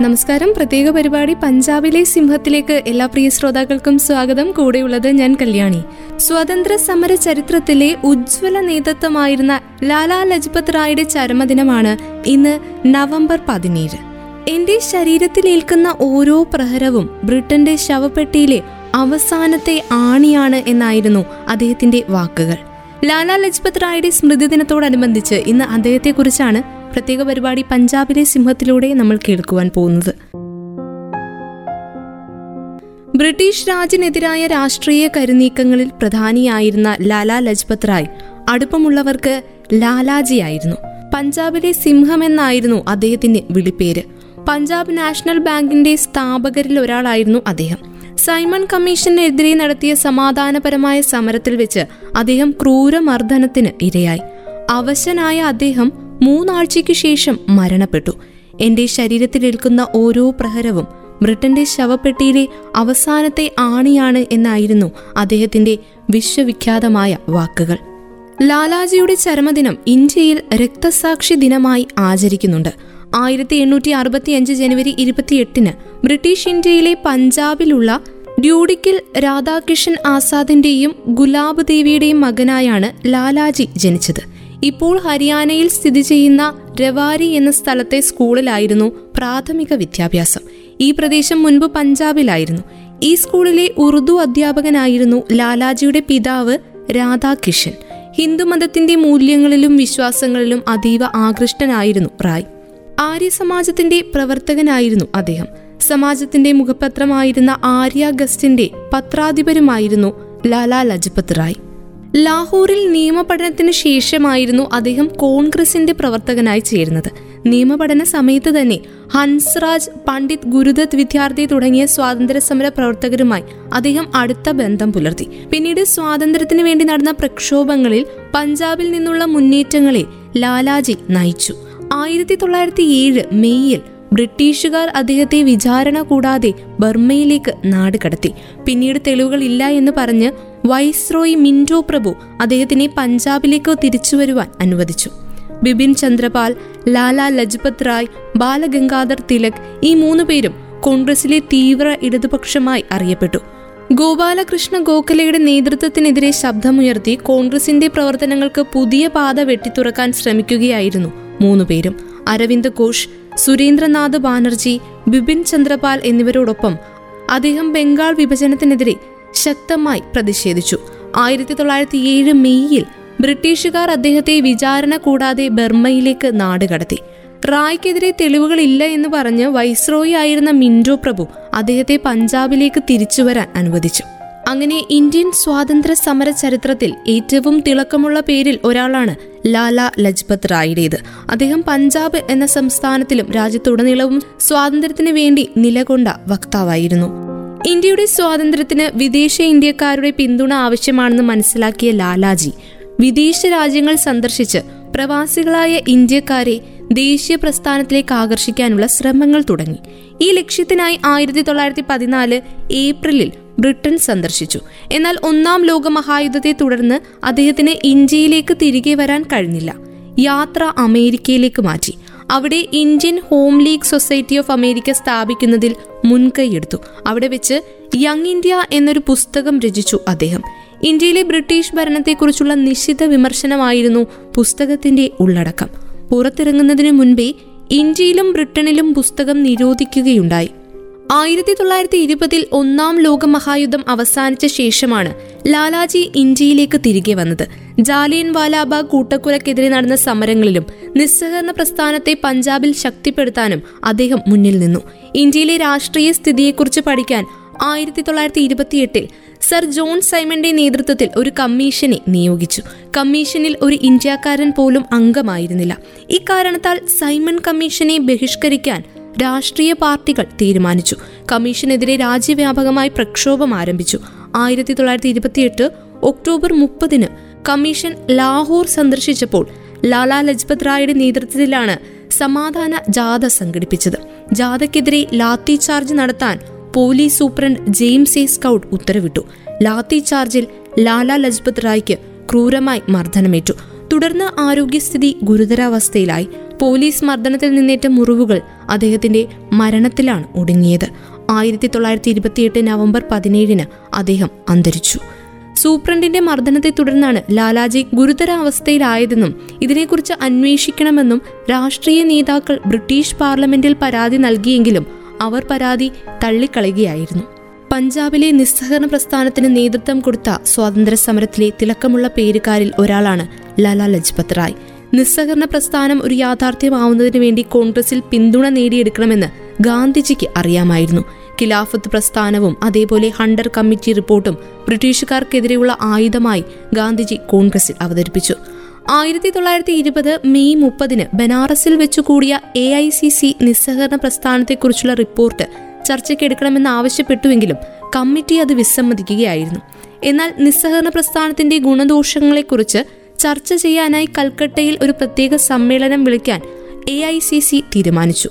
നമസ്കാരം. പ്രത്യേക പരിപാടി പഞ്ചാബിലെ സിംഹത്തിലേക്ക് എല്ലാ പ്രിയ ശ്രോതാക്കൾക്കും സ്വാഗതം. കൂടെയുള്ളത് ഞാൻ കല്യാണി. സ്വാതന്ത്ര്യ സമര ചരിത്രത്തിലെ ഉജ്ജ്വല നേതൃത്വമായിരുന്ന ലാലാ ലജ്പത് റായുടെ ചരമദിനമാണ് ഇന്ന് നവംബർ പതിനേഴ്. എന്റെ ശരീരത്തിലേൽക്കുന്ന ഓരോ പ്രഹരവും ബ്രിട്ടന്റെ ശവപ്പെട്ടിയിലെ അവസാനത്തെ ആണിയാണ് എന്നായിരുന്നു അദ്ദേഹത്തിന്റെ വാക്കുകൾ. ലാലാ ലജ്പത് റായുടെ സ്മൃതി ദിനത്തോടനുബന്ധിച്ച് ഇന്ന് അദ്ദേഹത്തെക്കുറിച്ചാണ് പ്രത്യേക പരിപാടി പഞ്ചാബിലെ സിംഹത്തിലൂടെ നമ്മൾ കേൾക്കുവാൻ പോകുന്നത്. ബ്രിട്ടീഷ് രാജിനെതിരായ രാഷ്ട്രീയ കരുനീക്കങ്ങളിൽ പ്രധാനിയായിരുന്ന ലാലാ ലജ്പത് റായ് അടുപ്പമുള്ളവർക്ക് ലാലാജിയായിരുന്നു. പഞ്ചാബിലെ സിംഹം എന്നായിരുന്നു അദ്ദേഹത്തിന്റെ വിളിപ്പേര്. പഞ്ചാബ് നാഷണൽ ബാങ്കിന്റെ സ്ഥാപകരിൽ ഒരാളായിരുന്നു അദ്ദേഹം. സൈമൺ കമ്മീഷനെതിരെ നടത്തിയ സമാധാനപരമായ സമരത്തിൽ വെച്ച് അദ്ദേഹം ക്രൂരമർദ്ദനത്തിന് ഇരയായി. അവശനായ അദ്ദേഹം മൂന്നാഴ്ചയ്ക്ക് ശേഷം മരണപ്പെട്ടു. എന്റെ ശരീരത്തിലേൽക്കുന്ന ഓരോ പ്രഹരവും ബ്രിട്ടന്റെ ശവപ്പെട്ടിയിലെ അവസാനത്തെ ആണിയാണ് എന്നായിരുന്നു അദ്ദേഹത്തിന്റെ വിശ്വവിഖ്യാതമായ വാക്കുകൾ. ലാലാജിയുടെ ചരമദിനം ഇന്ത്യയിൽ രക്തസാക്ഷി ദിനമായി ആചരിക്കുന്നുണ്ട്. ആയിരത്തി എണ്ണൂറ്റി അറുപത്തിയഞ്ച് ജനുവരി ഇരുപത്തിയെട്ടിന് ബ്രിട്ടീഷ് ഇന്ത്യയിലെ പഞ്ചാബിലുള്ള ഡ്യൂഡിക്കിൽ രാധാകൃഷ്ണൻ ആസാദിന്റെയും ഗുലാബ് ദേവിയുടെയും മകനായാണ് ലാലാജി ജനിച്ചത്. ഇപ്പോൾ ഹരിയാനയിൽ സ്ഥിതി ചെയ്യുന്ന രവാരി എന്ന സ്ഥലത്തെ സ്കൂളിലായിരുന്നു പ്രാഥമിക വിദ്യാഭ്യാസം. ഈ പ്രദേശം മുൻപ് പഞ്ചാബിലായിരുന്നു. ഈ സ്കൂളിലെ ഉറുദു അധ്യാപകനായിരുന്നു ലാലാജിയുടെ പിതാവ് രാധാകിഷൻ ഹിന്ദുമതത്തിന്റെ മൂല്യങ്ങളിലും വിശ്വാസങ്ങളിലും അതീവ ആകൃഷ്ടനായിരുന്നു റായ്. ആര്യ സമാജത്തിന്റെ പ്രവർത്തകനായിരുന്നു അദ്ദേഹം. സമാജത്തിന്റെ മുഖപത്രമായിരുന്ന ആര്യ ഗസ്റ്റിന്റെ പത്രാധിപരുമായിരുന്നു ലാലാ ലജ്പത് റായ്. ലാഹോറിൽ നിയമപഠനത്തിന് ശേഷമായിരുന്നു അദ്ദേഹം കോൺഗ്രസിന്റെ പ്രവർത്തകനായി ചേരുന്നത്. നിയമപഠന സമയത്ത് തന്നെ ഹൻസ്രാജ് പണ്ഡിറ്റ് ഗുരുദത്ത് വിദ്യാർത്ഥി തുടങ്ങിയ സ്വാതന്ത്ര്യ സമര പ്രവർത്തകരുമായി അദ്ദേഹം അടുത്ത ബന്ധം പുലർത്തി. പിന്നീട് സ്വാതന്ത്ര്യത്തിന് വേണ്ടി നടന്ന പ്രക്ഷോഭങ്ങളിൽ പഞ്ചാബിൽ നിന്നുള്ള മുന്നേറ്റങ്ങളെ ലാലാജി നയിച്ചു. ആയിരത്തി തൊള്ളായിരത്തി ഏഴ് മെയ്യിൽ ബ്രിട്ടീഷുകാർ അദ്ദേഹത്തെ വിചാരണ കൂടാതെ ബർമയിലേക്ക് നാട് കടത്തി പിന്നീട് തെളിവുകൾ ഇല്ല എന്ന് പറഞ്ഞ് വൈസ്രോയ് മിന്റോ പ്രഭു അദ്ദേഹത്തിനെ പഞ്ചാബിലേക്ക് തിരിച്ചു വരുവാൻ അനുവദിച്ചു. ബിപിൻ ചന്ദ്രപാൽ ലാലാ ലജ്പത് റായ് ബാലഗംഗാധർ തിലക് ഈ മൂന്ന് പേരും കോൺഗ്രസിലെ തീവ്ര ഇടതുപക്ഷമായി അറിയപ്പെട്ടു. ഗോപാലകൃഷ്ണ ഗോഖലയുടെ നേതൃത്വത്തിനെതിരെ ശബ്ദമുയർത്തി കോൺഗ്രസിന്റെ പ്രവർത്തനങ്ങൾക്ക് പുതിയ പാത വെട്ടിത്തുറക്കാൻ ശ്രമിക്കുകയായിരുന്നു മൂന്നുപേരും അരവിന്ദ് ഘോഷ് സുരേന്ദ്രനാഥ് ബാനർജി ബിപിൻ ചന്ദ്രപാൽ എന്നിവരോടൊപ്പം അദ്ദേഹം ബംഗാൾ വിഭജനത്തിനെതിരെ ശക്തമായി പ്രതിഷേധിച്ചു. ആയിരത്തി തൊള്ളായിരത്തി ഏഴ് മെയ്യിൽ ബ്രിട്ടീഷുകാർ അദ്ദേഹത്തെ വിചാരണ കൂടാതെ ബർമ്മയിലേക്ക് നാടുകടത്തി റായ്ക്കെതിരെ തെളിവുകളില്ല എന്ന് പറഞ്ഞ് വൈസ്രോയി ആയിരുന്ന മിൻഡോ പ്രഭു അദ്ദേഹത്തെ പഞ്ചാബിലേക്ക് തിരിച്ചുവരാൻ അനുവദിച്ചു. അങ്ങനെ ഇന്ത്യൻ സ്വാതന്ത്ര്യ സമര ചരിത്രത്തിൽ ഏറ്റവും തിളക്കമുള്ള പേരിൽ ഒരാളാണ് ലാല ലജ്പത് റായിയുടേത് അദ്ദേഹം പഞ്ചാബ് എന്ന സംസ്ഥാനത്തിലും രാജ്യത്തുടനീളവും സ്വാതന്ത്ര്യത്തിന് വേണ്ടി നിലകൊണ്ട വക്താവായിരുന്നു. ഇന്ത്യയുടെ സ്വാതന്ത്ര്യത്തിന് വിദേശ ഇന്ത്യക്കാരുടെ പിന്തുണ ആവശ്യമാണെന്ന് മനസ്സിലാക്കിയ ലാലാജി വിദേശ രാജ്യങ്ങൾ സന്ദർശിച്ച് പ്രവാസികളായ ഇന്ത്യക്കാരെ ദേശീയ പ്രസ്ഥാനത്തിലേക്ക് ആകർഷിക്കാനുള്ള ശ്രമങ്ങൾ തുടങ്ങി. ഈ ലക്ഷ്യത്തിനായി ആയിരത്തി തൊള്ളായിരത്തി പതിനാല് ഏപ്രിലിൽ ബ്രിട്ടൻ സന്ദർശിച്ചു. എന്നാൽ ഒന്നാം ലോക മഹായുദ്ധത്തെ തുടർന്ന് അദ്ദേഹത്തിന് ഇന്ത്യയിലേക്ക് തിരികെ വരാൻ കഴിഞ്ഞില്ല. യാത്ര അമേരിക്കയിലേക്ക് മാറ്റി. അവിടെ Indian home league society of America സ്ഥാപിക്കുന്നതിൽ മുൻകൈയെടുത്തു. അവിടെ വെച്ച് യങ് ഇന്ത്യ എന്നൊരു പുസ്തകം രചിച്ചു അദ്ദേഹം. ഇന്ത്യയിലെ ബ്രിട്ടീഷ് ഭരണത്തെക്കുറിച്ചുള്ള നിശ്ചിത വിമർശനമായിരുന്നു പുസ്തകത്തിന്റെ ഉള്ളടക്കം. പുറത്തിറങ്ങുന്നതിന് മുൻപേ ഇന്ത്യയിലും ബ്രിട്ടനിലും പുസ്തകം നിരോധിക്കുകയുണ്ടായി. ആയിരത്തി തൊള്ളായിരത്തി ഇരുപതിൽ ഒന്നാം ലോകമഹായുദ്ധം അവസാനിച്ച ശേഷമാണ് ലാലാജി ഇന്ത്യയിലേക്ക് തിരികെ വന്നത്. ജാലിയൻ വാലാബാഗ് കൂട്ടക്കുലക്കെതിരെ നടന്ന സമരങ്ങളിലും നിസ്സഹകരണ പ്രസ്ഥാനത്തെ പഞ്ചാബിൽ ശക്തിപ്പെടുത്താനും അദ്ദേഹം മുന്നിൽ നിന്നു. ഇന്ത്യയിലെ രാഷ്ട്രീയ സ്ഥിതിയെക്കുറിച്ച് പഠിക്കാൻ ആയിരത്തി തൊള്ളായിരത്തി ഇരുപത്തിയെട്ടിൽ സർ ജോൺ സൈമന്റെ നേതൃത്വത്തിൽ ഒരു കമ്മീഷനെ നിയോഗിച്ചു. കമ്മീഷനിൽ ഒരു ഇന്ത്യക്കാരൻ പോലും അംഗമായിരുന്നില്ല. ഇക്കാരണത്താൽ സൈമൺ കമ്മീഷനെ ബഹിഷ്കരിക്കാൻ രാഷ്ട്രീയ പാർട്ടികൾ തീരുമാനിച്ചു. കമ്മീഷനെതിരെ രാജ്യവ്യാപകമായി പ്രക്ഷോഭം ആരംഭിച്ചു. ആയിരത്തി തൊള്ളായിരത്തി ഇരുപത്തിയെട്ട് ഒക്ടോബർ മുപ്പതിന് കമ്മീഷൻ ലാഹോർ സന്ദർശിച്ചപ്പോൾ ലാലാ ലജ്പത് റായുടെ നേതൃത്വത്തിലാണ് സമാധാന ജാഥ സംഘടിപ്പിച്ചത്. ജാഥയ്ക്കെതിരെ ലാത്തി ചാർജ് നടത്താൻ police superintendent James A Scott ഉത്തരവിട്ടു. ലാത്തി ചാർജിൽ ലാലാ ലജ്പത് റായ്ക്ക് ക്രൂരമായി മർദ്ദനമേറ്റു. തുടർന്ന് ആരോഗ്യസ്ഥിതി ഗുരുതരാവസ്ഥയിലായി. പോലീസ് മർദ്ദനത്തിൽ നിന്നേറ്റ മുറിവുകൾ അദ്ദേഹത്തിന്റെ മരണത്തിലാണ് ഒടുങ്ങിയത്. ആയിരത്തി തൊള്ളായിരത്തി ഇരുപത്തിയെട്ട് നവംബർ പതിനേഴിന് അദ്ദേഹം അന്തരിച്ചു. സൂപ്രണ്ടിന്റെ മർദ്ദനത്തെ തുടർന്നാണ് ലാലാജി ഗുരുതരാവസ്ഥയിലായതെന്നും ഇതിനെക്കുറിച്ച് അന്വേഷിക്കണമെന്നും രാഷ്ട്രീയ നേതാക്കൾ ബ്രിട്ടീഷ് പാർലമെന്റിൽ പരാതി നൽകിയെങ്കിലും അവർ പരാതി തള്ളിക്കളയുകയായിരുന്നു. പഞ്ചാബിലെ നിസ്സഹകരണ പ്രസ്ഥാനത്തിന് നേതൃത്വം കൊടുത്ത സ്വാതന്ത്ര്യ സമരത്തിലെ തിളക്കമുള്ള പേരുകാരിൽ ഒരാളാണ് ലാലാ ലജ്പത് റായ്. നിസ്സഹകരണ പ്രസ്ഥാനം ഒരു യാഥാർത്ഥ്യമാവുന്നതിന് വേണ്ടി കോൺഗ്രസിൽ പിന്തുണ നേടിയെടുക്കണമെന്ന് ഗാന്ധിജിക്ക് അറിയാമായിരുന്നു. ഖിലാഫത്ത് പ്രസ്ഥാനവും അതേപോലെ ഹണ്ടർ കമ്മിറ്റി റിപ്പോർട്ടും ബ്രിട്ടീഷുകാർക്കെതിരെയുള്ള ആയുധമായി ഗാന്ധിജി കോൺഗ്രസിൽ അവതരിപ്പിച്ചു. ആയിരത്തി തൊള്ളായിരത്തി ഇരുപത് മെയ് മുപ്പതിന് ബനാറസിൽ വെച്ചു കൂടിയ എ ഐ സി സി നിസ്സഹകരണ പ്രസ്ഥാനത്തെക്കുറിച്ചുള്ള റിപ്പോർട്ട് ചർച്ചയ്ക്കെടുക്കണമെന്ന് ആവശ്യപ്പെട്ടുവെങ്കിലും കമ്മിറ്റി അത് വിസമ്മതിക്കുകയായിരുന്നു. എന്നാൽ നിസ്സഹകരണ പ്രസ്ഥാനത്തിന്റെ ഗുണദോഷങ്ങളെക്കുറിച്ച് ചർച്ച ചെയ്യാനായി കൽക്കട്ടയിൽ ഒരു പ്രത്യേക സമ്മേളനം വിളിക്കാൻ എ ഐ സി സി തീരുമാനിച്ചു.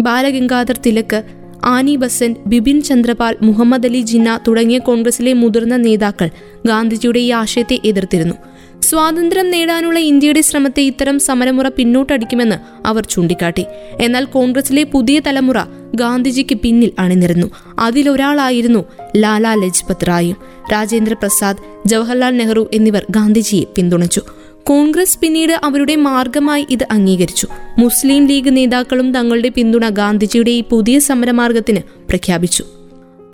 ബാലഗംഗാധർ തിലക് ആനി ബസന്റ് ബിപിൻ ചന്ദ്രപാൽ മുഹമ്മദ് അലി ജിന്ന തുടങ്ങിയ കോൺഗ്രസിലെ മുതിർന്ന നേതാക്കൾ ഗാന്ധിജിയുടെ ഈ ആശയത്തെ എതിർത്തിരുന്നു. സ്വാതന്ത്ര്യം നേടാനുള്ള ഇന്ത്യയുടെ ശ്രമത്തെ ഇത്തരം സമരമുറ പിന്നോട്ടടിക്കുമെന്ന് അവർ ചൂണ്ടിക്കാട്ടി. എന്നാൽ കോൺഗ്രസിലെ പുതിയ തലമുറ ഗാന്ധിജിക്ക് പിന്നിൽ അണിനിരുന്നു. അതിലൊരാളായിരുന്നു ലാലാ ലജ്പത് റായും. രാജേന്ദ്ര പ്രസാദ് ജവഹർലാൽ നെഹ്റു എന്നിവർ ഗാന്ധിജിയെ പിന്തുണച്ചു. കോൺഗ്രസ് പിന്നീട് അവരുടെ മാർഗമായി ഇത് അംഗീകരിച്ചു. മുസ്ലിം ലീഗ് നേതാക്കളും തങ്ങളുടെ പിന്തുണ ഗാന്ധിജിയുടെ ഈ പുതിയ സമരമാർഗത്തിന് പ്രഖ്യാപിച്ചു.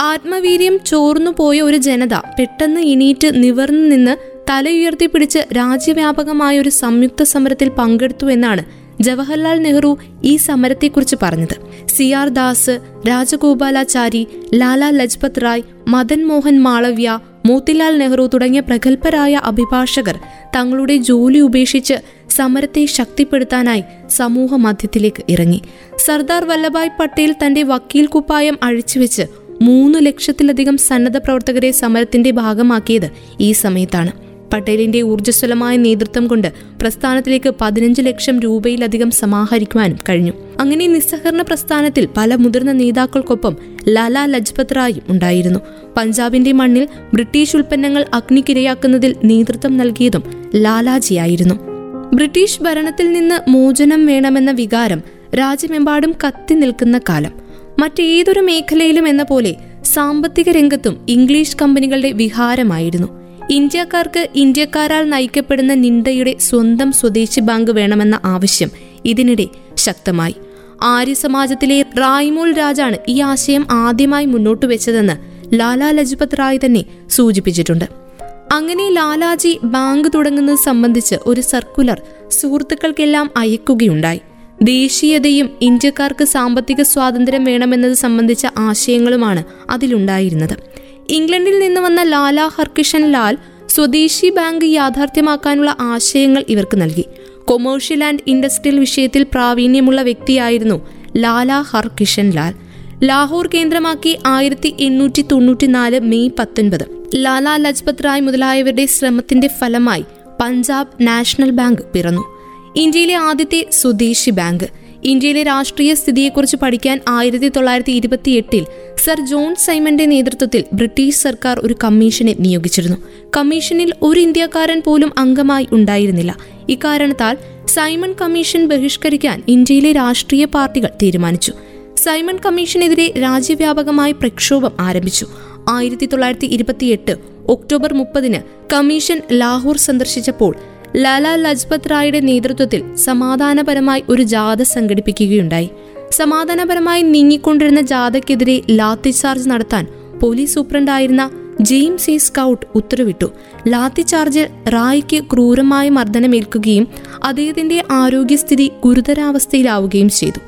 ആത്മവീര്യം ചോർന്നു പോയ ഒരു ജനത പെട്ടെന്ന് ഇണീറ്റ് നിവർന്നു നിന്ന് തലയുയർത്തിപ്പിടിച്ച് രാജ്യവ്യാപകമായ ഒരു സംയുക്ത സമരത്തിൽ പങ്കെടുത്തു എന്നാണ് ജവഹർലാൽ നെഹ്റു ഈ സമരത്തെക്കുറിച്ച് പറഞ്ഞത്. സി ആർ ദാസ് രാജഗോപാലാചാരി ലാലാ ലജ്പത് റായ് മദൻ മോഹൻ മാളവ്യ മോത്തിലാൽ നെഹ്റു തുടങ്ങിയ പ്രഗത്ഭരായ അഭിഭാഷകർ തങ്ങളുടെ ജോലി ഉപേക്ഷിച്ച് സമരത്തെ ശക്തിപ്പെടുത്താനായി സമൂഹ മധ്യത്തിലേക്ക് ഇറങ്ങി. സർദാർ വല്ലഭായ് പട്ടേൽ തന്റെ വക്കീൽ കുപ്പായം അഴിച്ചുവെച്ച് മൂന്ന് ലക്ഷത്തിലധികം സന്നദ്ധ പ്രവർത്തകരെ സമരത്തിന്റെ ഭാഗമാക്കിയത് ഈ സമയത്താണ്. പട്ടേലിന്റെ ഊർജസ്വലമായ നേതൃത്വം കൊണ്ട് പ്രസ്ഥാനത്തിലേക്ക് പതിനഞ്ച് ലക്ഷം രൂപയിലധികം സമാഹരിക്കുവാനും കഴിഞ്ഞു. അങ്ങനെ നിസ്സഹകരണ പ്രസ്ഥാനത്തിൽ പല മുതിർന്ന നേതാക്കൾക്കൊപ്പം ലാലാ ലജ്പത് റായും ഉണ്ടായിരുന്നു. പഞ്ചാബിന്റെ മണ്ണിൽ ബ്രിട്ടീഷ് ഉൽപ്പന്നങ്ങൾ അഗ്നിക്കിരയാക്കുന്നതിൽ നേതൃത്വം നൽകിയതും ലാലാജിയായിരുന്നു. ബ്രിട്ടീഷ് ഭരണത്തിൽ നിന്ന് മോചനം വേണമെന്ന വികാരം രാജ്യമെമ്പാടും കത്തി നിൽക്കുന്ന കാലം. മറ്റേതൊരു മേഖലയിലും എന്ന പോലെ സാമ്പത്തിക രംഗത്തും ഇംഗ്ലീഷ് കമ്പനികളുടെ വിഹാരമായിരുന്നു. ഇന്ത്യക്കാർക്ക് ഇന്ത്യക്കാരാൽ നയിക്കപ്പെടുന്ന നിന്ദയുടെ സ്വന്തം സ്വദേശി ബാങ്ക് വേണമെന്ന ആവശ്യം ഇതിനിടെ ശക്തമായി. ആര്യ സമാജത്തിലെ റായ്മൂൽ രാജാണ് ഈ ആശയം ആദ്യമായി മുന്നോട്ട് വെച്ചതെന്ന് ലാലാ ലജ്പത് റായ് തന്നെ സൂചിപ്പിച്ചിട്ടുണ്ട്. അങ്ങനെ ലാലാജി ബാങ്ക് തുടങ്ങുന്നത് സംബന്ധിച്ച് ഒരു സർക്കുലർ സുഹൃത്തുക്കൾക്കെല്ലാം അയക്കുകയുണ്ടായി. ദേശീയതയും ഇന്ത്യക്കാർക്ക് സാമ്പത്തിക സ്വാതന്ത്ര്യം വേണമെന്നത് സംബന്ധിച്ച ആശയങ്ങളുമാണ് അതിലുണ്ടായിരുന്നത്. ഇംഗ്ലണ്ടിൽ നിന്ന് വന്ന ലാല ഹർകിഷൻ ലാൽ സ്വദേശി ബാങ്ക് യാഥാർത്ഥ്യമാക്കാനുള്ള ആശയങ്ങൾ ഇവർക്ക് നൽകി. കൊമേഴ്ഷ്യൽ ആൻഡ് ഇൻഡസ്ട്രിയൽ വിഷയത്തിൽ പ്രാവീണ്യമുള്ള വ്യക്തിയായിരുന്നു ലാല ഹർകിഷൻ ലാൽ. ലാഹോർ കേന്ദ്രമാക്കി ആയിരത്തി എണ്ണൂറ്റി തൊണ്ണൂറ്റിനാല് മെയ് പത്തൊൻപത്. ലാല ലജ്പത് റായ് മുതലായവരുടെ ശ്രമത്തിന്റെ ഫലമായി പഞ്ചാബ് നാഷണൽ ബാങ്ക് പിറന്നു. ഇന്ത്യയിലെ ആദ്യത്തെ സ്വദേശി ബാങ്ക്. ഇന്ത്യയിലെ രാഷ്ട്രീയ സ്ഥിതിയെക്കുറിച്ച് പഠിക്കാൻ ആയിരത്തി തൊള്ളായിരത്തി ഇരുപത്തി എട്ടിൽ സർ ജോൺ സൈമന്റെ നേതൃത്വത്തിൽ ബ്രിട്ടീഷ് സർക്കാർ ഒരു കമ്മീഷനെ നിയോഗിച്ചിരുന്നു. കമ്മീഷനിൽ ഒരു ഇന്ത്യക്കാരൻ പോലും അംഗമായി ഉണ്ടായിരുന്നില്ല. ഇക്കാരണത്താൽ സൈമൺ കമ്മീഷൻ ബഹിഷ്കരിക്കാൻ ഇന്ത്യയിലെ രാഷ്ട്രീയ പാർട്ടികൾ തീരുമാനിച്ചു. സൈമൺ കമ്മീഷനെതിരെ രാജ്യവ്യാപകമായി പ്രക്ഷോഭം ആരംഭിച്ചു. ആയിരത്തി തൊള്ളായിരത്തി ഇരുപത്തിയെട്ട് ഒക്ടോബർ മുപ്പതിന് കമ്മീഷൻ ലാഹോർ സന്ദർശിച്ചപ്പോൾ ലാലാ ലജ്പത് റായിയുടെ നേതൃത്വത്തിൽ സമാധാനപരമായി ഒരു ജാഥ സംഘടിപ്പിക്കുകയുണ്ടായി. സമാധാനപരമായി നീങ്ങിക്കൊണ്ടിരുന്ന ജാഥയ്ക്കെതിരെ ലാത്തി ചാർജ് നടത്താൻ പോലീസ് സൂപ്രണ്ടായിരുന്ന ജെയിംസ് എ സ്കൗട്ട് ഉത്തരവിട്ടു. ലാത്തി ചാർജിൽ റായിക്ക് ക്രൂരമായ മർദ്ദനമേൽക്കുകയും അദ്ദേഹത്തിന്റെ ആരോഗ്യസ്ഥിതി ഗുരുതരാവസ്ഥയിലാവുകയും ചെയ്തു.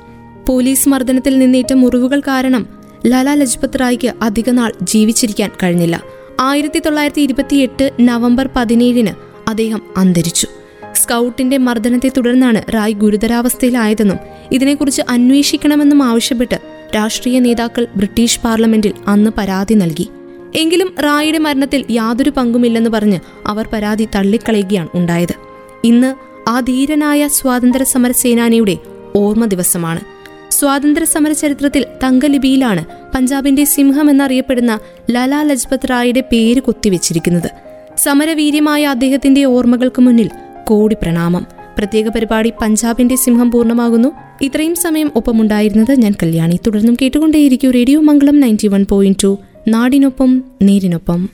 പോലീസ് മർദ്ദനത്തിൽ നിന്നേറ്റ മുറിവുകൾ കാരണം ലാലാ ലജ്പത് റായിക്ക് അധികനാൾ ജീവിച്ചിരിക്കാൻ കഴിഞ്ഞില്ല. ആയിരത്തി തൊള്ളായിരത്തി ഇരുപത്തിയെട്ട് നവംബർ പതിനേഴിന് അദ്ദേഹം അന്തരിച്ചു. സ്കൗട്ടിന്റെ മർദ്ദനത്തെ തുടർന്നാണ് റായ് ഗുരുതരാവസ്ഥയിലായതെന്നും ഇതിനെക്കുറിച്ച് അന്വേഷിക്കണമെന്നും ആവശ്യപ്പെട്ട് രാഷ്ട്രീയ നേതാക്കൾ ബ്രിട്ടീഷ് പാർലമെന്റിൽ അന്ന് പരാതി നൽകി. എങ്കിലും റായിയുടെ മരണത്തിൽ യാതൊരു പങ്കുമില്ലെന്ന് പറഞ്ഞ് അവർ പരാതി തള്ളിക്കളയുകയാണ് ഉണ്ടായത്. ഇന്ന് ആ ധീരനായ സ്വാതന്ത്ര്യ സമര സേനാനിയുടെ ഓർമ്മ ദിവസമാണ്. സ്വാതന്ത്ര്യ സമര ചരിത്രത്തിൽ തങ്കലിപിയിലാണ് പഞ്ചാബിന്റെ സിംഹം എന്നറിയപ്പെടുന്ന ലാലാ ലജ്പത് റായിയുടെ പേര് കൊത്തിവെച്ചിരിക്കുന്നത്. സമരവീര്യമായ അദ്ദേഹത്തിന്റെ ഓർമ്മകൾക്ക് മുന്നിൽ കോടി പ്രണാമം. പ്രത്യേക പരിപാടി പഞ്ചാബിന്റെ സിംഹം പൂർണമാകുന്നു. ഇത്രയും സമയം ഒപ്പമുണ്ടായിരുന്നത് ഞാൻ കല്യാണി. തുടർന്നും കേട്ടുകൊണ്ടേയിരിക്കും radio Mangalam ninety one point two നാടിനൊപ്പം നേരിനൊപ്പം.